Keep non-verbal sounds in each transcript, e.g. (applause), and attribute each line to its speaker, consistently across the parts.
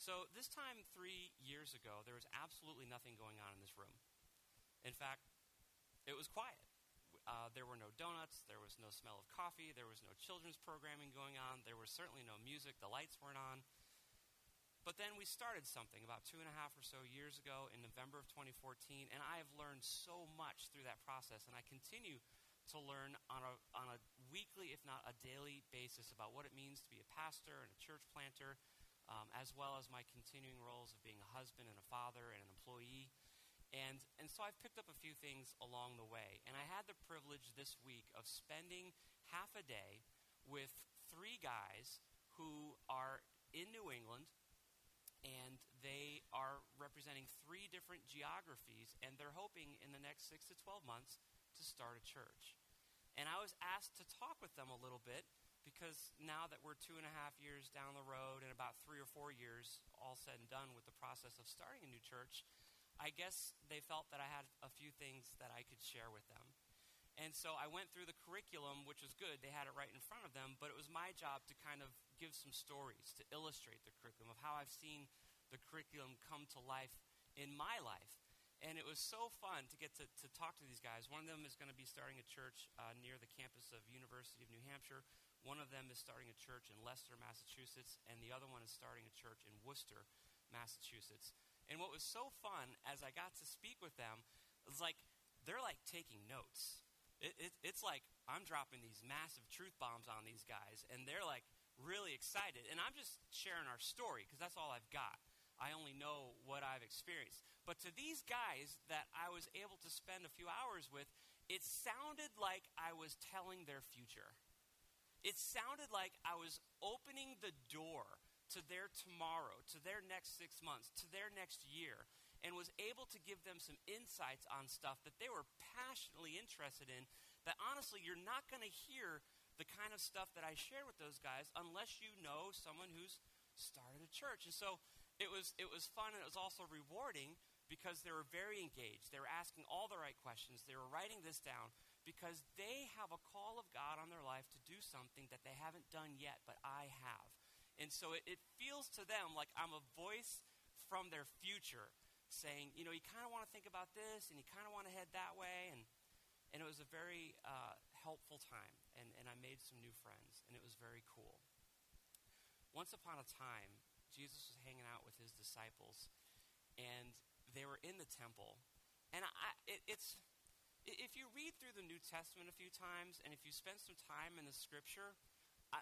Speaker 1: So, this time three years ago, there was absolutely nothing going on in this room. In fact, it was quiet. Uh, there were no donuts, there was no smell of coffee, there was no children's programming going on, there was certainly no music, the lights weren't on. But then we started something about two and a half or so years ago in November of 2014, and I have learned so much through that process, and I continue to learn on a, on a weekly, if not a daily basis about what it means to be a pastor and a church planter, um, as well as my continuing roles of being a husband and a father and an employee. And, and so I've picked up a few things along the way. And I had the privilege this week of spending half a day with three guys who are in New England and they are representing three different geographies, and they're hoping in the next six to 12 months to start a church. And I was asked to talk with them a little bit because now that we're two and a half years down the road and about three or four years all said and done with the process of starting a new church, I guess they felt that I had a few things that I could share with them. And so I went through the curriculum, which was good. They had it right in front of them, but it was my job to kind of give some stories to illustrate the curriculum of how I've seen the curriculum come to life in my life. And it was so fun to get to, to talk to these guys. One of them is going to be starting a church uh, near the campus of University of New Hampshire. One of them is starting a church in Leicester, Massachusetts, and the other one is starting a church in Worcester, Massachusetts. And what was so fun as I got to speak with them was like they're like taking notes. It, it, it's like I'm dropping these massive truth bombs on these guys, and they're like really excited. And I'm just sharing our story because that's all I've got. I only know what I've experienced. But to these guys that I was able to spend a few hours with, it sounded like I was telling their future. It sounded like I was opening the door to their tomorrow, to their next six months, to their next year, and was able to give them some insights on stuff that they were passionately interested in that honestly you're not going to hear the kind of stuff that I share with those guys unless you know someone who's started a church. And so it was it was fun and it was also rewarding because they were very engaged. They were asking all the right questions. They were writing this down because they have a call of God on their life to do something that they haven't done yet, but I have. And so it, it feels to them like I'm a voice from their future saying, you know, you kind of want to think about this and you kind of want to head that way. And, and it was a very uh, helpful time and, and I made some new friends, and it was very cool. Once upon a time, Jesus was hanging out with his disciples, and they were in the temple. And I, it, it's if you read through the New Testament a few times, and if you spend some time in the Scripture,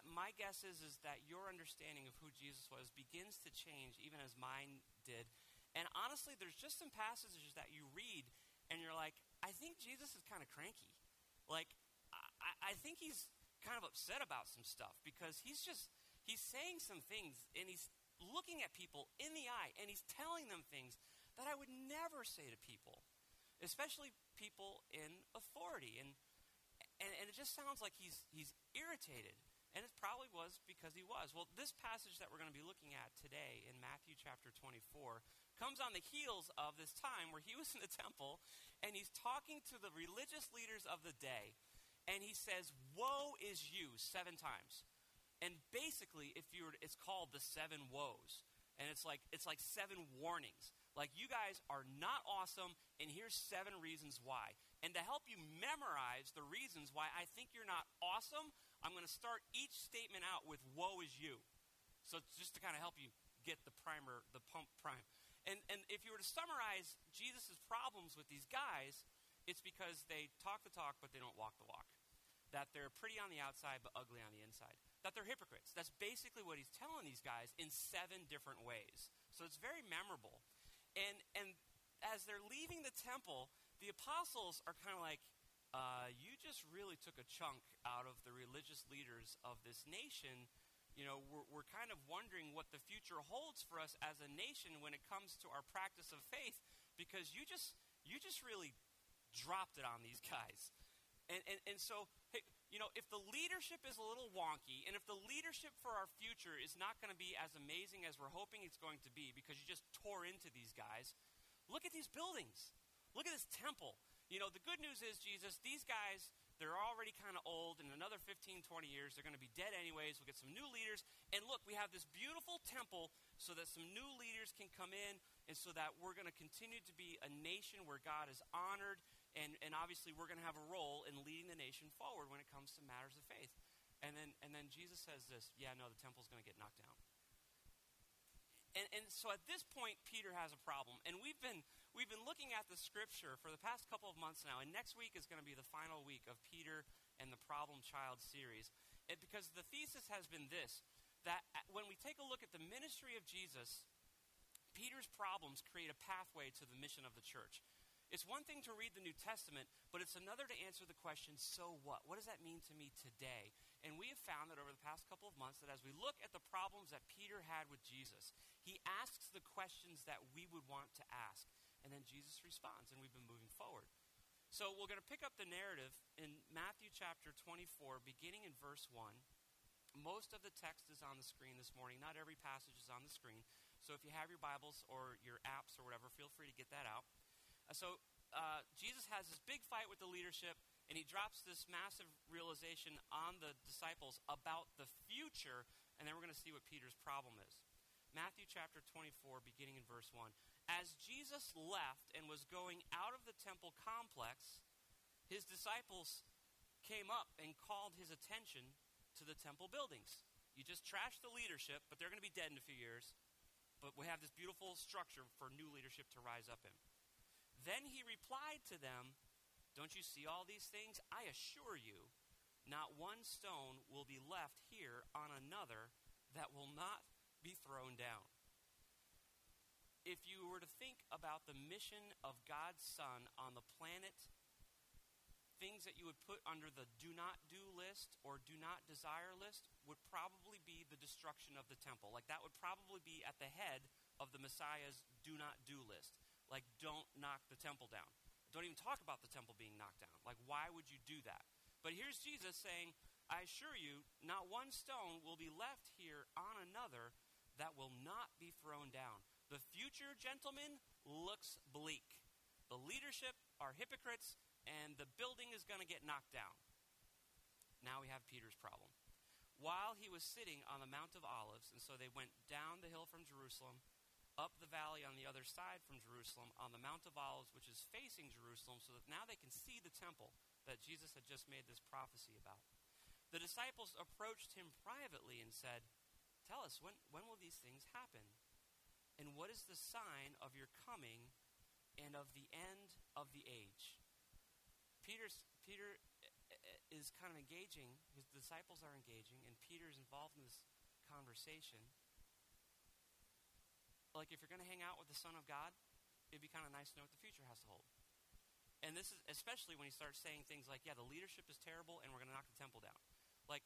Speaker 1: my guess is is that your understanding of who Jesus was begins to change, even as mine did. And honestly, there's just some passages that you read, and you're like, I think Jesus is kind of cranky. Like, I, I think he's kind of upset about some stuff because he's just he's saying some things and he's looking at people in the eye and he's telling them things that I would never say to people, especially people in authority. And, and, and, it just sounds like he's, he's irritated. And it probably was because he was. Well, this passage that we're going to be looking at today in Matthew chapter 24 comes on the heels of this time where he (laughs) was in the temple and he's talking to the religious leaders of the day and he says, Woe is you, seven times. And basically, if you were, it's called the seven woes. And it's like, it's like seven warnings. Like, you guys are not awesome, and here's seven reasons why. And to help you memorize the reasons why I think you're not awesome, I'm going to start each statement out with woe is you. So just to kind of help you get the primer, the pump prime. And, and if you were to summarize Jesus' problems with these guys, it's because they talk the talk, but they don't walk the walk that they're pretty on the outside but ugly on the inside. That they're hypocrites. That's basically what he's telling these guys in seven different ways. So it's very memorable. And and as they're leaving the temple, the apostles are kind of like, uh, you just really took a chunk out of the religious leaders of this nation. You know, we're, we're kind of wondering what the future holds for us as a nation when it comes to our practice of faith, because you just you just really dropped it on these (laughs) guys. And, and, and so, hey, you know, if the leadership is a little wonky, and if the leadership for our future is not going to be as amazing as we're hoping it's going to be because you just tore into these guys, look at these buildings. Look at this temple. You know, the good news is, Jesus, these guys, They're already kind of old. In another 15, 20 years, they're going to be dead anyways. We'll get some new leaders. And look, we have this beautiful temple so that some new leaders can come in and so that we're going to continue to be a nation where God is honored. And, and obviously, we're going to have a role in leading the nation forward when it comes to matters of faith. And then, and then Jesus says this yeah, no, the temple's going to get knocked down. And, and so at this point, Peter has a problem. And we've been, we've been looking at the scripture for the past couple of months now. And next week is going to be the final week of Peter and the Problem Child series. It, because the thesis has been this that uh, when we take a look at the ministry of Jesus, Peter's problems create a pathway to the mission of the church. It's one thing to read the New Testament, but it's another to answer the question, so what? What does that mean to me today? And we have found that over the past couple of months that as we look at the problems that Peter had with Jesus, he asks the questions that we would want to ask. And then Jesus responds, and we've been moving forward. So we're going to pick up the narrative in Matthew chapter 24, beginning in verse 1. Most of the text is on the screen this morning. Not every passage is on the screen. So if you have your Bibles or your apps or whatever, feel free to get that out. Uh, so uh, Jesus has this big fight with the leadership, and he drops this massive realization on the disciples about the future, and then we're going to see what Peter's problem is. Matthew chapter 24, beginning in verse 1. As Jesus left and was going out of the temple complex, his disciples came up and called his attention to the temple buildings. You just trashed the leadership, but they're going to be dead in a few years. But we have this beautiful structure for new leadership to rise up in. Then he replied to them, Don't you see all these things? I assure you, not one stone will be left here on another that will not be thrown down. If you were to think about the mission of God's Son on the planet, things that you would put under the do not do list or do not desire list would probably be the destruction of the temple. Like that would probably be at the head of the Messiah's do not do list. Like, don't knock the temple down. Don't even talk about the temple being knocked down. Like, why would you do that? But here's Jesus saying, I assure you, not one stone will be left here on another that will not be thrown down. The future, gentlemen, looks bleak. The leadership are hypocrites, and the building is going to get knocked down. Now we have Peter's problem. While he was sitting on the Mount of Olives, and so they went down the hill from Jerusalem up the valley on the other side from Jerusalem on the Mount of Olives, which is facing Jerusalem, so that now they can see the temple that Jesus had just made this prophecy about. The disciples approached him privately and said, Tell us, when, when will these things happen? And what is the sign of your coming and of the end of the age? Peter's, Peter eh, eh, is kind of engaging, his disciples are engaging, and Peter is involved in this conversation like if you're going to hang out with the Son of God, it'd be kind of nice to know what the future has to hold. And this is especially when he starts saying things like, yeah, the leadership is terrible and we're going to knock the temple down. Like,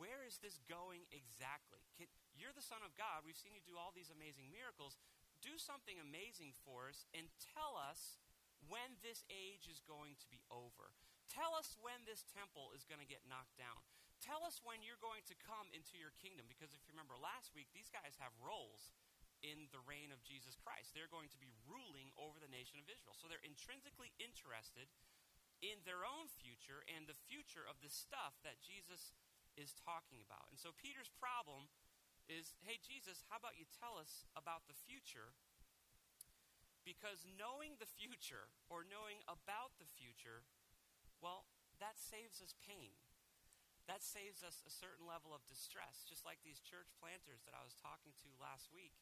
Speaker 1: where is this going exactly? Can, you're the Son of God. We've seen you do all these amazing miracles. Do something amazing for us and tell us when this age is going to be over. Tell us when this temple is going to get knocked down. Tell us when you're going to come into your kingdom. Because if you remember last week, these guys have roles in the reign of Jesus Christ. They're going to be ruling over the nation of Israel. So they're intrinsically interested in their own future and the future of the stuff that Jesus is talking about. And so Peter's problem is hey, Jesus, how about you tell us about the future? Because knowing the future or knowing about the future, well, that saves us pain. That saves us a certain level of distress, just like these church planters that I was talking to last week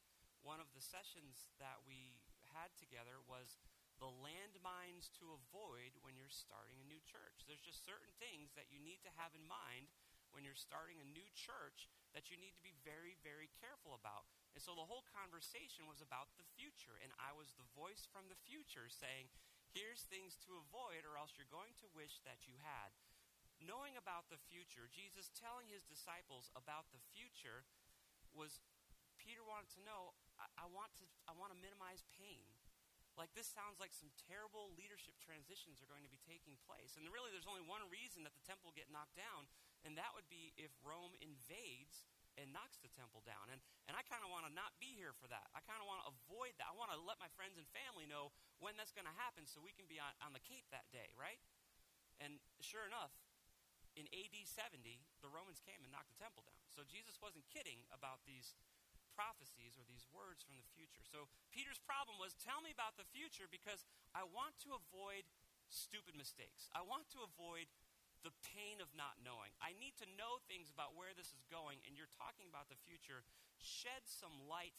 Speaker 1: one of the sessions that we had together was the landmines to avoid when you're starting a new church. There's just certain things that you need to have in mind when you're starting a new church that you need to be very, very careful about. And so the whole conversation was about the future, and I was the voice from the future saying, here's things to avoid, or else you're going to wish that you had. Knowing about the future, Jesus telling his disciples about the future was Peter wanted to know I, I want to I want to minimize pain. Like this sounds like some terrible leadership transitions are going to be taking place. And really there's only one reason that the temple get knocked down, and that would be if Rome invades and knocks the temple down. And, and I kind of want to not be here for that. I kind of want to avoid that. I want to let my friends and family know when that's going to happen so we can be on, on the Cape that day, right? And sure enough, in AD 70, the Romans came and knocked the temple down. So Jesus wasn't kidding about these prophecies or these words from the future. So Peter's problem was tell me about the future because I want to avoid stupid mistakes. I want to avoid the pain of not knowing. I need to know things about where this is going, and you're talking about the future. Shed some light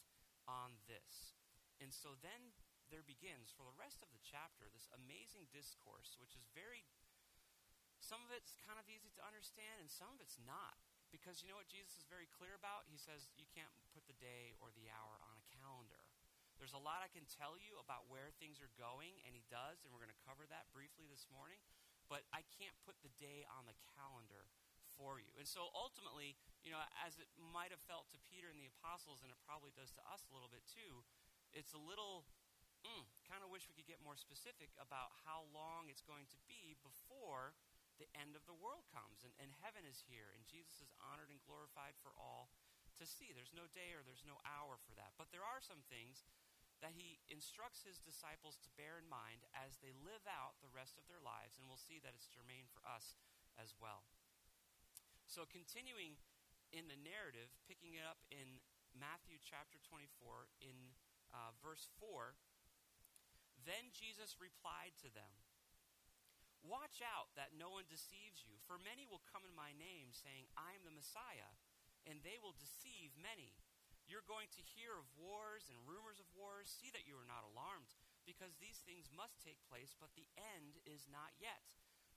Speaker 1: on this. And so then there begins, for the rest of the chapter, this amazing discourse, which is very, some of it's kind of easy to understand, and some of it's not. Because you know what Jesus is very clear about? He says you can't put the day or the hour on a calendar. There's a lot I can tell you about where things are going, and he does, and we're going to cover that briefly this morning. But I can't put the day on the calendar for you. And so ultimately, you know, as it might have felt to Peter and the apostles, and it probably does to us a little bit too, it's a little mm, kind of wish we could get more specific about how long it's going to be before the end of the world comes and, and heaven is here and Jesus is honored and glorified for all to see. There's no day or there's no hour for that. But there are some things that he instructs his disciples to bear in mind as they live out the rest of their lives, and we'll see that it's germane for us as well. So, continuing in the narrative, picking it up in Matthew chapter 24, in uh, verse 4, then Jesus replied to them, Watch out that no one deceives you, for many will come in my name, saying, I am the Messiah, and they will deceive many. You're going to hear of wars and rumors of wars. See that you are not alarmed, because these things must take place, but the end is not yet.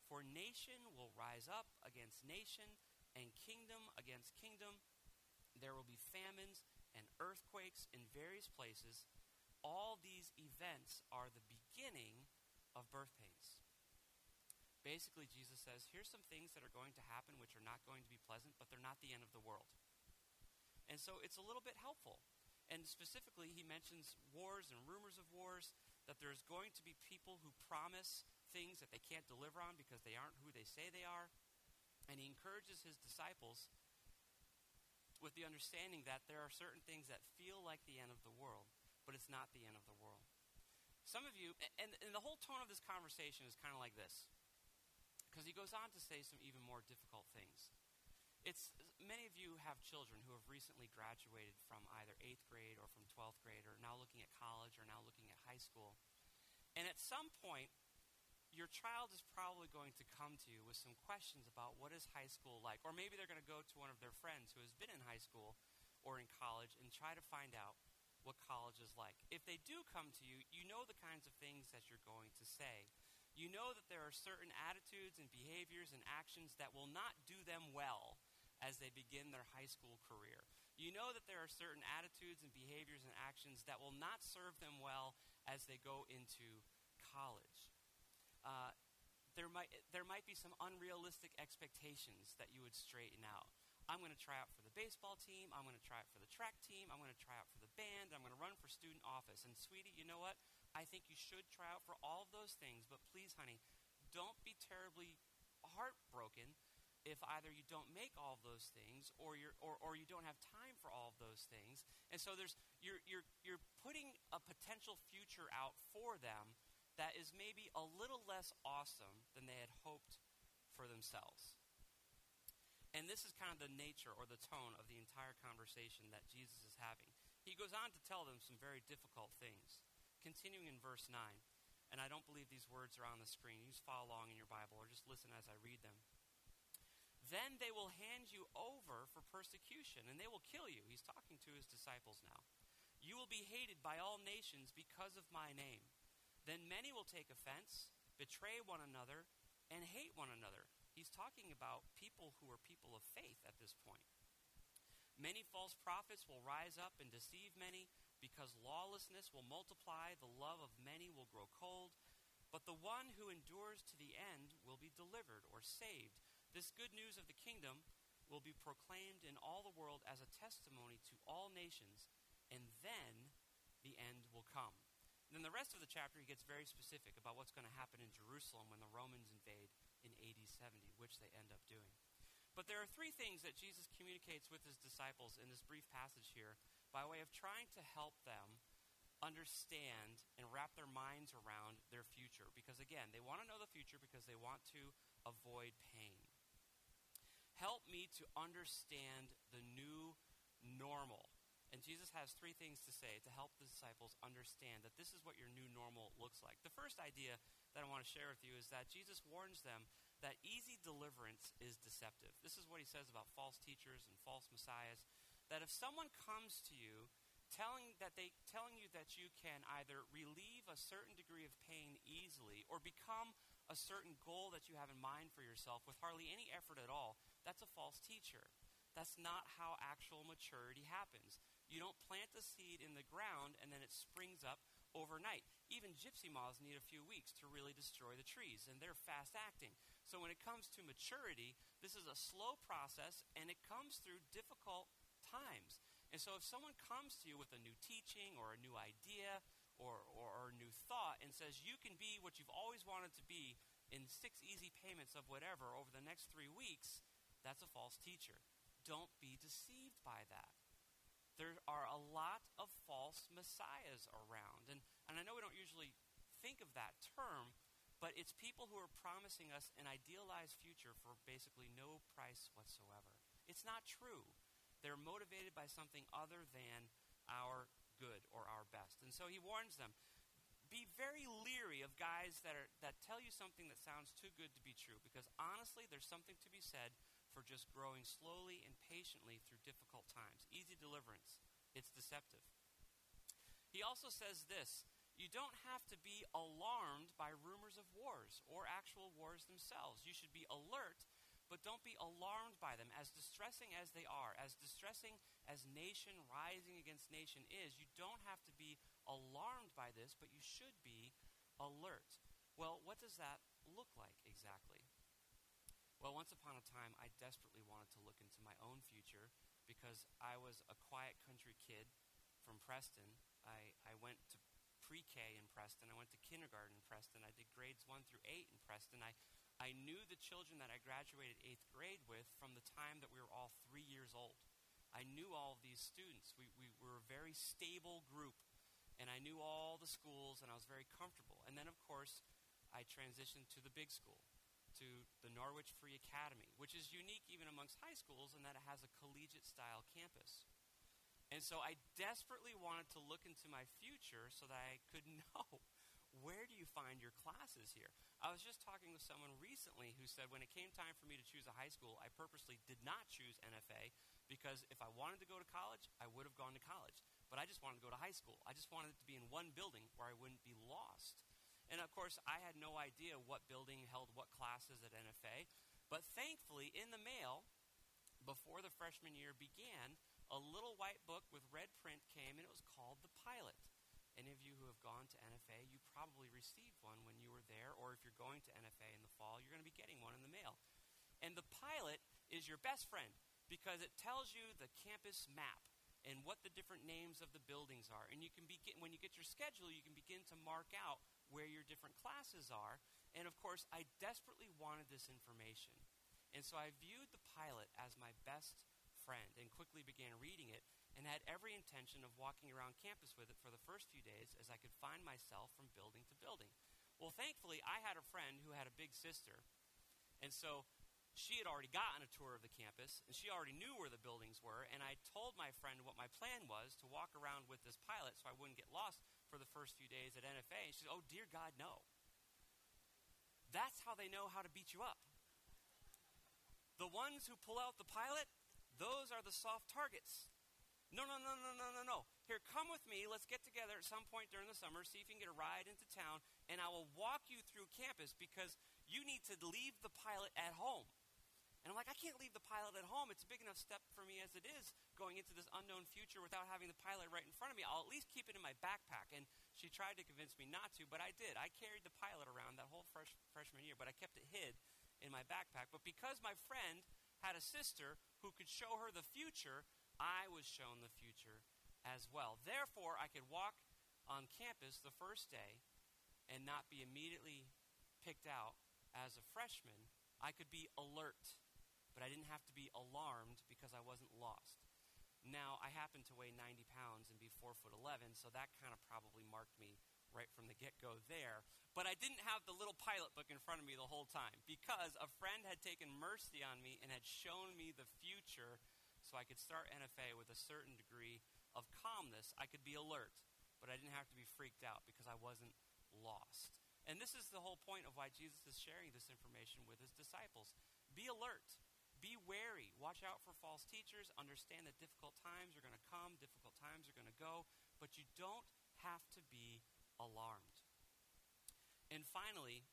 Speaker 1: For nation will rise up against nation, and kingdom against kingdom. There will be famines and earthquakes in various places. All these events are the beginning of birth pains. Basically, Jesus says, here's some things that are going to happen which are not going to be pleasant, but they're not the end of the world. And so it's a little bit helpful. And specifically, he mentions wars and rumors of wars, that there's going to be people who promise things that they can't deliver on because they aren't who they say they are. And he encourages his disciples with the understanding that there are certain things that feel like the end of the world, but it's not the end of the world. Some of you, and, and the whole tone of this conversation is kind of like this, because he goes on to say some even more difficult things. It's many of you have children who have recently graduated from either eighth grade or from 12th grade, or now looking at college or now looking at high school. And at some point, your child is probably going to come to you with some questions about what is high school like. Or maybe they're going to go to one of their friends who has been in high school or in college and try to find out what college is like. If they do come to you, you know the kinds of things that you're going to say. You know that there are certain attitudes and behaviors and actions that will not do them well as they begin their high school career. You know that there are certain attitudes and behaviors and actions that will not serve them well as they go into college. Uh, there might, there might be some unrealistic expectations that you would straighten out. I'm going to try out for the baseball team. I'm going to try out for the track team. I'm going to try out for the band. I'm going to run for student office. And, sweetie, you know what? I think you should try out for all of those things. But don't be terribly heartbroken if either you don't make all of those things or, you're, or, or you don't have time for all of those things. And so there's, you're, you're, you're putting a potential future out for them that is maybe a little less awesome than they had hoped for themselves. And this is kind of the nature or the tone of the entire conversation that Jesus is having. He goes on to tell them some very difficult things. Continuing in verse 9, and I don't believe these words are on the screen. You just follow along in your Bible or just listen as I read them. Then they will hand you over for persecution, and they will kill you. He's talking to his disciples now. You will be hated by all nations because of my name. Then many will take offense, betray one another, and hate one another. He's talking about people who are people of faith at this point. Many false prophets will rise up and deceive many. Because lawlessness will multiply, the love of many will grow cold. But the one who endures to the end will be delivered or saved. This good news of the kingdom will be proclaimed in all the world as a testimony to all nations, and then the end will come. And then the rest of the chapter, he gets very specific about what's going to happen in Jerusalem when the Romans invade in AD 70, which they end up doing. But there are three things that Jesus communicates with his disciples in this brief passage here by way of trying to help them understand and wrap their minds around their future. Because again, they want to know the future because they want to avoid pain. Help me to understand the new normal. And Jesus has three things to say to help the disciples understand that this is what your new normal looks like. The first idea that I want to share with you is that Jesus warns them that easy deliverance is deceptive. This is what he says about false teachers and false messiahs. That if someone comes to you telling that they telling you that you can either relieve a certain degree of pain easily or become a certain goal that you have in mind for yourself with hardly any effort at all, that's a false teacher. That's not how actual maturity happens. You don't plant the seed in the ground and then it springs up overnight. Even gypsy moths need a few weeks to really destroy the trees, and they're fast acting. So when it comes to maturity, this is a slow process and it comes through difficult times. And so if someone comes to you with a new teaching or a new idea or, or, or a new thought and says, you can be what you've always wanted to be in six easy payments of whatever over the next three weeks, that's a false teacher. Don't be deceived by that. There are a lot of false messiahs around. And, and I know we don't usually think of that term, but it's people who are promising us an idealized future for basically no price whatsoever. It's not true. They're motivated by something other than our good or our best. And so he warns them be very leery of guys that, are, that tell you something that sounds too good to be true, because honestly, there's something to be said for just growing slowly and patiently through difficult times. Easy deliverance, it's deceptive. He also says this you don't have to be alarmed by rumors of wars or actual wars themselves. You should be alert but don't be alarmed by. As distressing as they are, as distressing as nation rising against nation is, you don't have to be alarmed by this, but you should be alert. Well, what does that look like exactly? Well, once upon a time, I desperately wanted to look into my own future because I was a quiet country kid from Preston. I, I went to pre K in Preston. I went to kindergarten in Preston. I did grades 1 through 8 in Preston. I I knew the children that I graduated eighth grade with from the time that we were all three years old. I knew all of these students. We, we were a very stable group, and I knew all the schools, and I was very comfortable. And then, of course, I transitioned to the big school, to the Norwich Free Academy, which is unique even amongst high schools in that it has a collegiate style campus. And so I desperately wanted to look into my future so that I could (laughs) know where do you find your classes here? I was just talking with someone recently who said when it came time for me to choose a high school, I purposely did not choose NFA because if I wanted to go to college, I would have gone to college. But I just wanted to go to high school. I just wanted it to be in one building where I wouldn't be lost. And of course, I had no idea what building held what classes at NFA. But thankfully, in the mail, before the freshman year began, a little white book with red print came, and it was called The Pilot. Any of you who have gone to NFA, you probably received one when you were there, or if you're going to NFA in the fall, you're going to be getting one in the mail. And the pilot is your best friend because it tells you the campus map and what the different names of the buildings are. And you can begin, when you get your schedule, you can begin to mark out where your different classes are. And of course, I desperately wanted this information. And so I viewed the pilot as my best friend and quickly began reading it and had every intention of walking around campus with it for the first few days as I could find myself from building to building. Well, thankfully, I had a friend who had a big sister, and so she had already gotten a tour of the campus, and she already knew where the buildings were, and I told my friend what my plan was to walk around with this pilot so I wouldn't get lost for the first few days at NFA. And she said, Oh, dear God, no. That's how they know how to beat you up. The ones who pull out the pilot, those are the soft targets. No, no, no, no, no, no, no. Here, come with me. Let's get together at some point during the summer, see if you can get a ride into town, and I will walk you through campus because you need to leave the pilot at home. And I'm like, I can't leave the pilot at home. It's a big enough step for me as it is going into this unknown future without having the pilot right in front of me. I'll at least keep it in my backpack. And she tried to convince me not to, but I did. I carried the pilot around that whole fresh, freshman year, but I kept it hid in my backpack. But because my friend had a sister who could show her the future, I was shown the future as well. Therefore, I could walk on campus the first day and not be immediately picked out as a freshman. I could be alert, but I didn't have to be alarmed because I wasn't lost. Now, I happen to weigh 90 pounds and be 4 foot 11, so that kind of probably marked me right from the get go there. But I didn't have the little pilot book in front of me the whole time because a friend had taken mercy on me and had shown me the future so I could start NFA with a certain degree of calmness. I could be alert, but I didn't have to be freaked out because I wasn't lost. And this is the whole point of why Jesus is sharing this information with his disciples. Be alert. Be wary. Watch out for false teachers. Understand that difficult times are going to come, difficult times are going to go, but you don't have to be alarmed. And finally,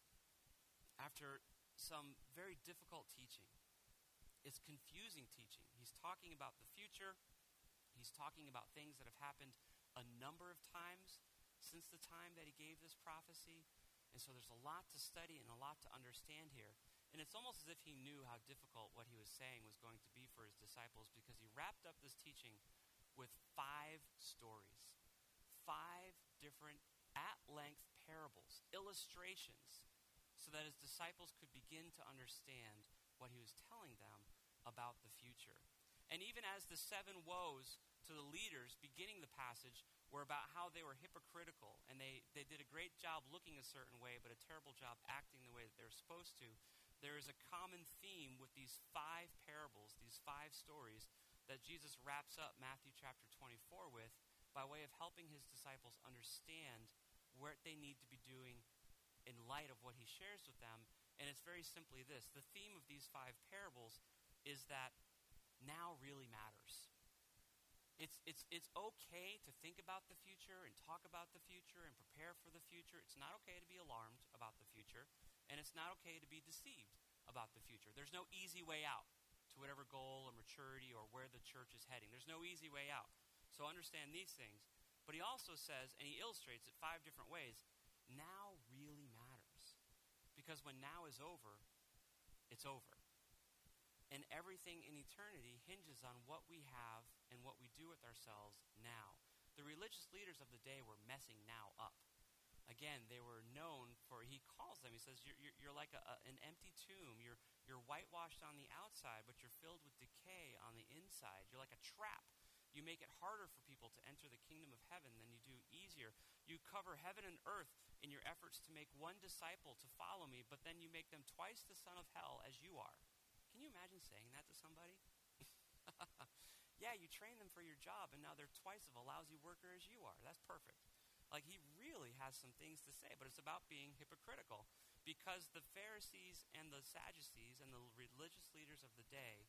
Speaker 1: after some very difficult teaching, it's confusing teaching. He's talking about the future, he's talking about things that have happened a number of times since the time that he gave this prophecy. And so there's a lot to study and a lot to understand here. And it's almost as if he knew how difficult what he was saying was going to be for his disciples because he wrapped up this teaching with five stories. Five different, at length parables, illustrations, so that his disciples could begin to understand what he was telling them about the future. And even as the seven woes to the leaders beginning the passage were about how they were hypocritical and they, they did a great job looking a certain way, but a terrible job acting the way that they're supposed to, there is a common theme with these five parables, these five stories that Jesus wraps up Matthew chapter 24 with by way of helping his disciples understand what they need to be doing in light of what he shares with them. And it's very simply this the theme of these five parables is that now really matters. It's, it's, it's okay to think about the future and talk about the future and prepare for the future. It's not okay to be alarmed about the future, and it's not okay to be deceived about the future. There's no easy way out to whatever goal or maturity or where the church is heading. There's no easy way out. So understand these things. But he also says, and he illustrates it five different ways now really matters. Because when now is over, it's over. And everything in eternity hinges on what we have and what we do with ourselves now. The religious leaders of the day were messing now up. Again, they were known for, he calls them, he says, you're, you're, you're like a, a, an empty tomb. You're, you're whitewashed on the outside, but you're filled with decay on the inside. You're like a trap you make it harder for people to enter the kingdom of heaven than you do easier. You cover heaven and earth in your efforts to make one disciple to follow me, but then you make them twice the son of hell as you are. Can you imagine saying that to somebody? (laughs) yeah, you train them for your job, and now they're twice of a lousy worker as you are. That's perfect. Like, he really has some things to say, but it's about being hypocritical because the Pharisees and the Sadducees and the religious leaders of the day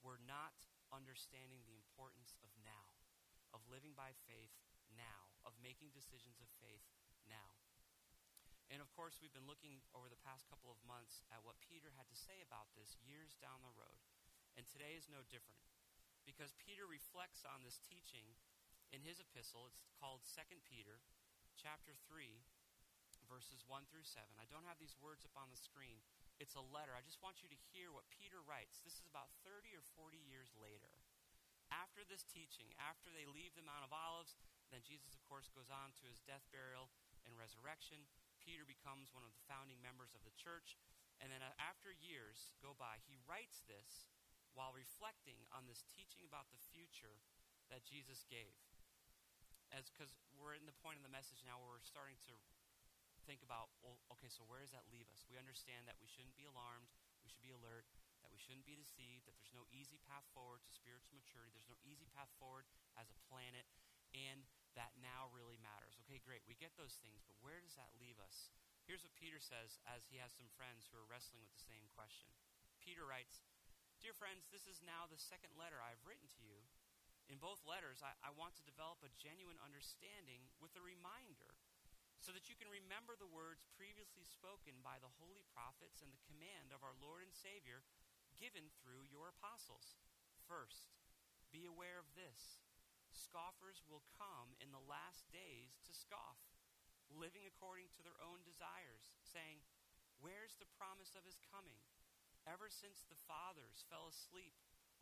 Speaker 1: were not understanding the importance of now, of living by faith now, of making decisions of faith now. And of course, we've been looking over the past couple of months at what Peter had to say about this years down the road. And today is no different. Because Peter reflects on this teaching in his epistle. It's called 2 Peter, chapter 3, verses 1 through 7. I don't have these words up on the screen, it's a letter. I just want you to hear what Peter writes. This is about 30 or 40 years later. After this teaching, after they leave the Mount of Olives, then Jesus, of course, goes on to his death, burial, and resurrection. Peter becomes one of the founding members of the church. And then uh, after years go by, he writes this while reflecting on this teaching about the future that Jesus gave. As because we're in the point of the message now where we're starting to think about, well, okay, so where does that leave us? We understand that we shouldn't be alarmed, we should be alert, that we shouldn't be deceived, that there's no easy path forward to spiritual maturity, there's no easy path forward as a planet, and that now really matters. Okay, great, we get those things, but where does that leave us? Here's what Peter says as he has some friends who are wrestling with the same question. Peter writes, Dear friends, this is now the second letter I've written to you. In both letters, I, I want to develop a genuine understanding with a reminder so that you can remember the words previously spoken by the holy prophets and the command of our Lord and Savior given through your apostles. First, be aware of this scoffers will come in the last days to scoff, living according to their own desires, saying, Where's the promise of his coming? Ever since the fathers fell asleep,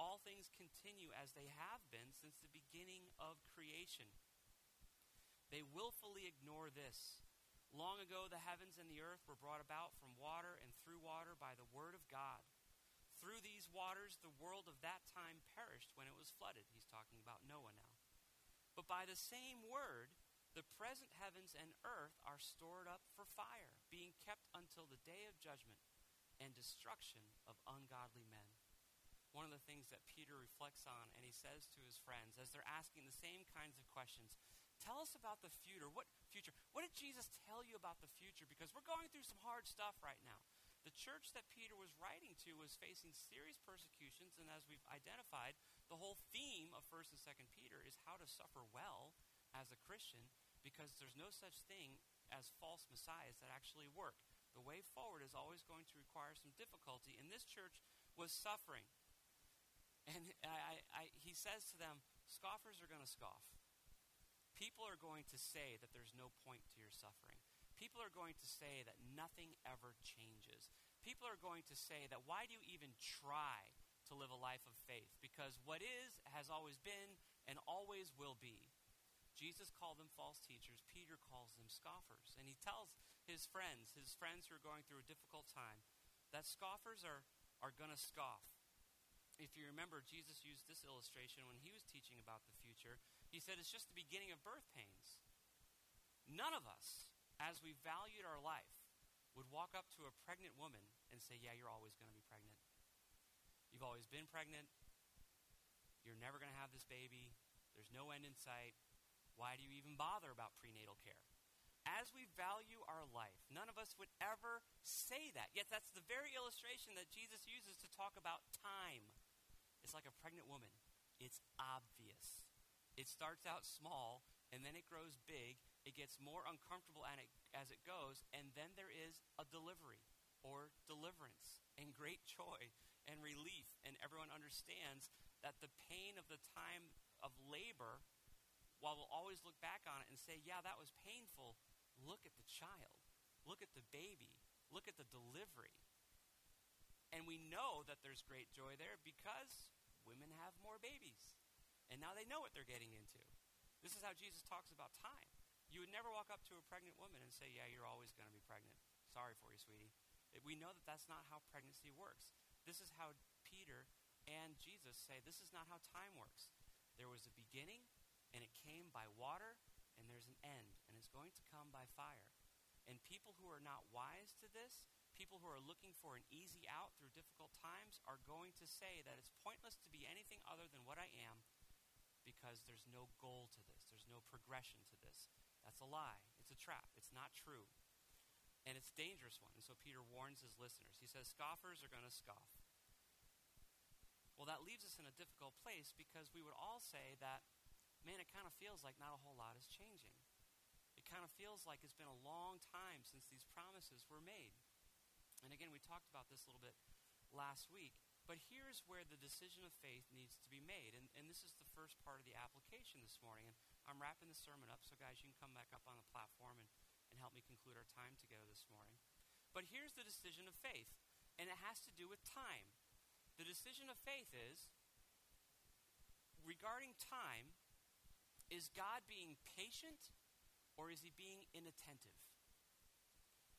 Speaker 1: all things continue as they have been since the beginning of creation. They willfully ignore this. Long ago, the heavens and the earth were brought about from water and through water by the word of God. Through these waters, the world of that time perished when it was flooded. He's talking about Noah now. But by the same word, The present heavens and earth are stored up for fire, being kept until the day of judgment and destruction of ungodly men. One of the things that Peter reflects on and he says to his friends as they're asking the same kinds of questions Tell us about the future. What future? What did Jesus tell you about the future? Because we're going through some hard stuff right now. The church that Peter was writing to was facing serious persecutions, and as we've identified, the whole theme of 1st and 2nd Peter is how to suffer well as a Christian because there's no such thing as false messiahs that actually work. The way forward is always going to require some difficulty, and this church was suffering. And I, I, he says to them, Scoffers are going to scoff. People are going to say that there's no point to your suffering. People are going to say that nothing ever changes. People are going to say that why do you even try to live a life of faith? Because what is has always been and always will be. Jesus called them false teachers. Peter calls them scoffers. And he tells his friends, his friends who are going through a difficult time, that scoffers are, are going to scoff. If you remember, Jesus used this illustration when he was teaching about the future. He said it's just the beginning of birth pains. None of us as we valued our life, would walk up to a pregnant woman and say, Yeah, you're always going to be pregnant. You've always been pregnant. You're never going to have this baby. There's no end in sight. Why do you even bother about prenatal care? As we value our life, none of us would ever say that. Yet that's the very illustration that Jesus uses to talk about time. It's like a pregnant woman. It's obvious. It starts out small and then it grows big it gets more uncomfortable as it goes, and then there is a delivery or deliverance and great joy and relief, and everyone understands that the pain of the time of labor, while we'll always look back on it and say, yeah, that was painful, look at the child, look at the baby, look at the delivery. And we know that there's great joy there because women have more babies. And now they know what they're getting into. This is how Jesus talks about time. You would never walk up to a pregnant woman and say, Yeah, you're always going to be pregnant. Sorry for you, sweetie. We know that that's not how pregnancy works. This is how Peter and Jesus say this is not how time works. There was a beginning, and it came by water, and there's an end, and it's going to come by fire. And people who are not wise to this, people who are looking for an easy out through difficult times, are going to say that it's pointless to be anything other than what I am because there's no goal to this, there's no progression to this. That's a lie. It's a trap. It's not true. And it's a dangerous one. And so Peter warns his listeners. He says, Scoffers are going to scoff. Well, that leaves us in a difficult place because we would all say that, man, it kind of feels like not a whole lot is changing. It kind of feels like it's been a long time since these promises were made. And again, we talked about this a little bit last week. But here's where the decision of faith needs to be made. And, and this is the first part of the application this morning. And I'm wrapping the sermon up, so guys, you can come back up on the platform and, and help me conclude our time together this morning. But here's the decision of faith, and it has to do with time. The decision of faith is regarding time, is God being patient or is he being inattentive?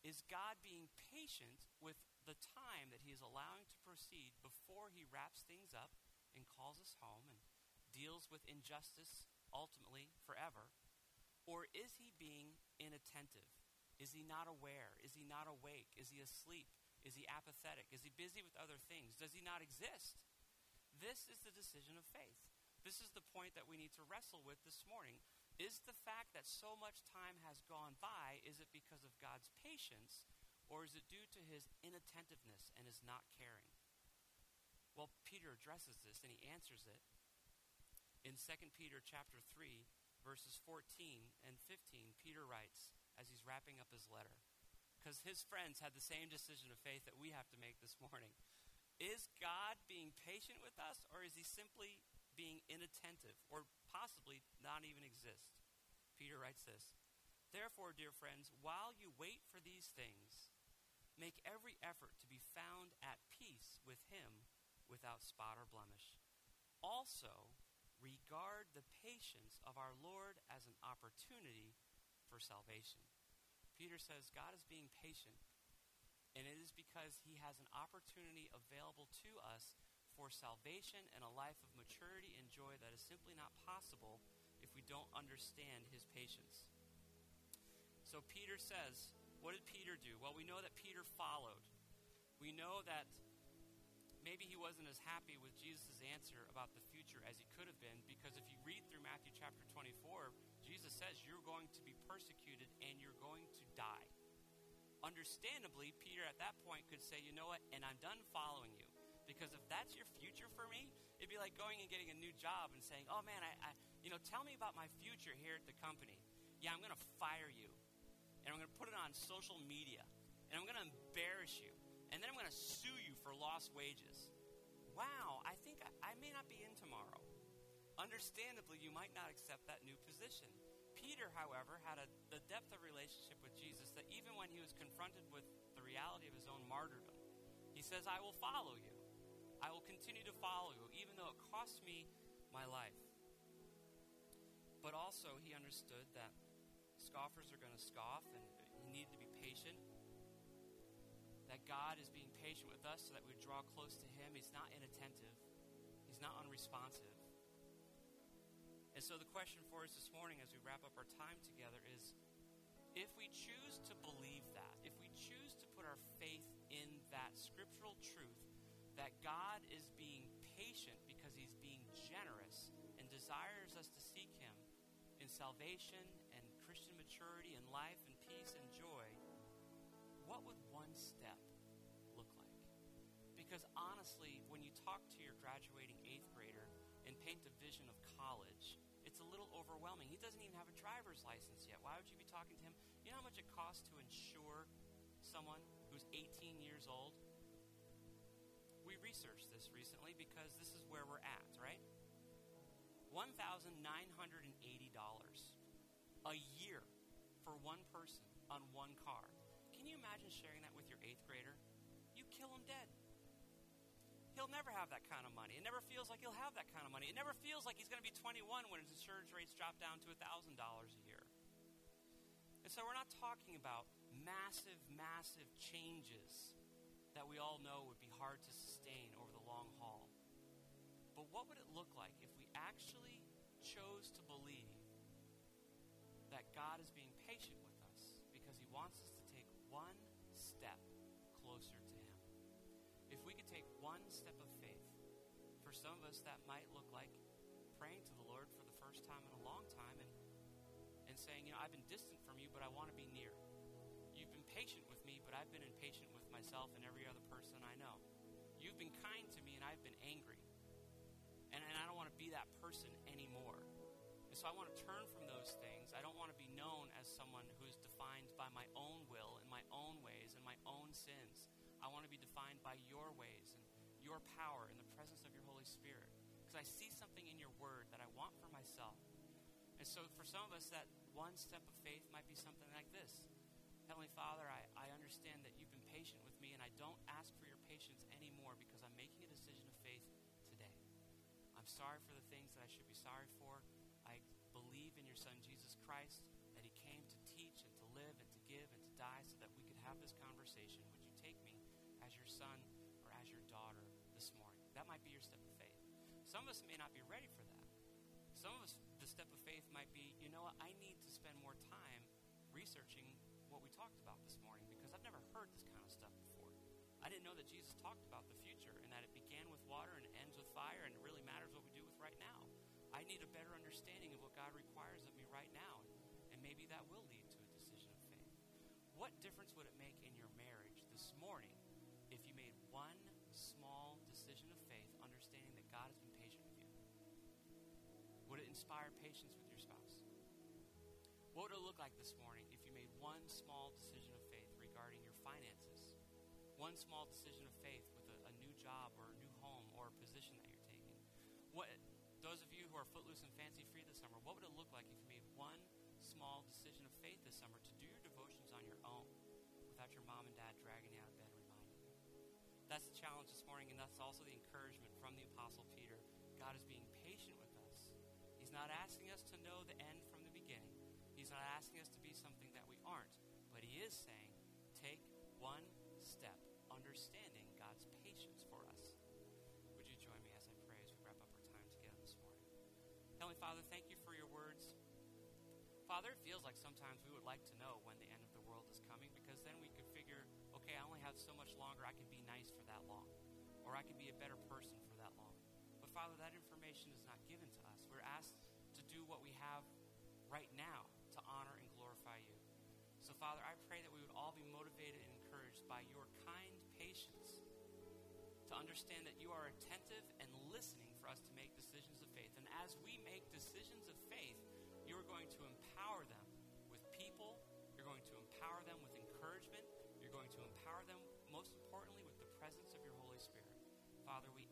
Speaker 1: Is God being patient with the time that he is allowing to proceed before he wraps things up and calls us home and deals with injustice ultimately forever? Or is he being inattentive? Is he not aware? Is he not awake? Is he asleep? Is he apathetic? Is he busy with other things? Does he not exist? This is the decision of faith. This is the point that we need to wrestle with this morning. Is the fact that so much time has gone by, is it because of God's patience, or is it due to his inattentiveness and his not caring? Well, Peter addresses this and he answers it in 2 Peter chapter 3, verses 14 and 15, Peter writes as he's wrapping up his letter, because his friends had the same decision of faith that we have to make this morning. Is God being patient with us, or is he simply being inattentive, or possibly not even exist? Peter writes this Therefore, dear friends, while you wait for these things, make every effort to be found at peace with him without spot or blemish. Also, regard the patience of our Lord as an opportunity for salvation. Peter says God is being patient, and it is because he has an opportunity available to us for salvation and a life of maturity and joy that is simply not possible if we don't understand his patience. so Peter says, what did Peter do? Well, we know that Peter followed. We know that maybe he wasn't as happy with Jesus' answer about the future as he could have been because if you read through Matthew chapter 24, Jesus says you're going to be persecuted and you're going to die. Understandably, Peter at that point could say, you know what, and I'm done following you. Because if that's your future for me, it'd be like going and getting a new job and saying, oh man, I, I you know, tell me about my future here at the company. Yeah, I'm going to fire you. And I'm going to put it on social media. And I'm going to embarrass you. And then I'm going to sue you for lost wages. Wow, I think I, I may not be in tomorrow. Understandably, you might not accept that new position. Peter, however, had a, the depth of relationship with Jesus that even when he was confronted with the reality of his own martyrdom, he says, I will follow you. I will continue to follow you, even though it costs me my life. But also, he understood that scoffers are going to scoff, and he needed to be patient. That God is being patient with us so that we draw close to him. He's not inattentive, he's not unresponsive. And so the question for us this morning as we wrap up our time together is if we choose to believe that, if we choose to put our faith in that scriptural truth, that God is being patient because he's being generous and desires us to seek him in salvation and Christian maturity and life and peace and joy, what would one step look like? Because honestly, when you talk to your graduating eighth grader and paint a vision of college, little overwhelming. He doesn't even have a driver's license yet. Why would you be talking to him? You know how much it costs to insure someone who's 18 years old? We researched this recently because this is where we're at, right? $1,980 a year for one person on one car. Can you imagine sharing that with your eighth grader? You kill him dead he'll never have that kind of money. It never feels like he'll have that kind of money. It never feels like he's going to be 21 when his insurance rates drop down to $1,000 a year. And so we're not talking about massive, massive changes that we all know would be hard to sustain over the long haul. But what would it look like if we actually chose to believe that God is being patient with us because he wants us to take one step take one step of faith, for some of us that might look like praying to the Lord for the first time in a long time and, and saying, you know, I've been distant from you, but I want to be near. You've been patient with me, but I've been impatient with myself and every other person I know. You've been kind to me, and I've been angry. And, and I don't want to be that person anymore. And so I want to turn from those things. I don't want to be known as someone who's defined by my own will and my own ways and my own sins. I want to be defined by your ways and your power in the presence of your Holy Spirit. Because I see something in your word that I want for myself. And so for some of us, that one step of faith might be something like this Heavenly Father, I, I understand that you've been patient with me, and I don't ask for your patience anymore because I'm making a decision of faith today. I'm sorry for the things that I should be sorry for. I believe in your Son, Jesus Christ, that he came to teach and to live and to give and to die so that we could have this conversation. As your son or as your daughter this morning? That might be your step of faith. Some of us may not be ready for that. Some of us, the step of faith might be, you know what, I need to spend more time researching what we talked about this morning because I've never heard this kind of stuff before. I didn't know that Jesus talked about the future and that it began with water and ends with fire and it really matters what we do with right now. I need a better understanding of what God requires of me right now, and maybe that will lead to a decision of faith. What difference would it make in your marriage this morning inspire patience with your spouse? What would it look like this morning if you made one small decision of faith regarding your finances? One small decision of faith with a, a new job or a new home or a position that you're taking? What, those of you who are footloose and fancy free this summer, what would it look like if you made one small decision of faith this summer to do your devotions on your own without your mom and dad dragging you out of bed reminding you? That's the challenge this morning, and that's also the encouragement from the Apostle Peter. God is being us to know the end from the beginning. He's not asking us to be something that we aren't, but he is saying, take one step, understanding God's patience for us. Would you join me as I pray as we wrap up our time together this morning? Heavenly Father, thank you for your words. Father, it feels like sometimes we would like to know when the end of the world is coming because then we could figure, okay, I only have so much longer. I can be nice for that long, or I can be a better person for that long. But Father, that information do what we have right now to honor and glorify you. So, Father, I pray that we would all be motivated and encouraged by your kind patience to understand that you are attentive and listening for us to make decisions of faith. And as we make decisions of faith, you are going to empower them with people, you're going to empower them with encouragement, you're going to empower them, most importantly, with the presence of your Holy Spirit. Father, we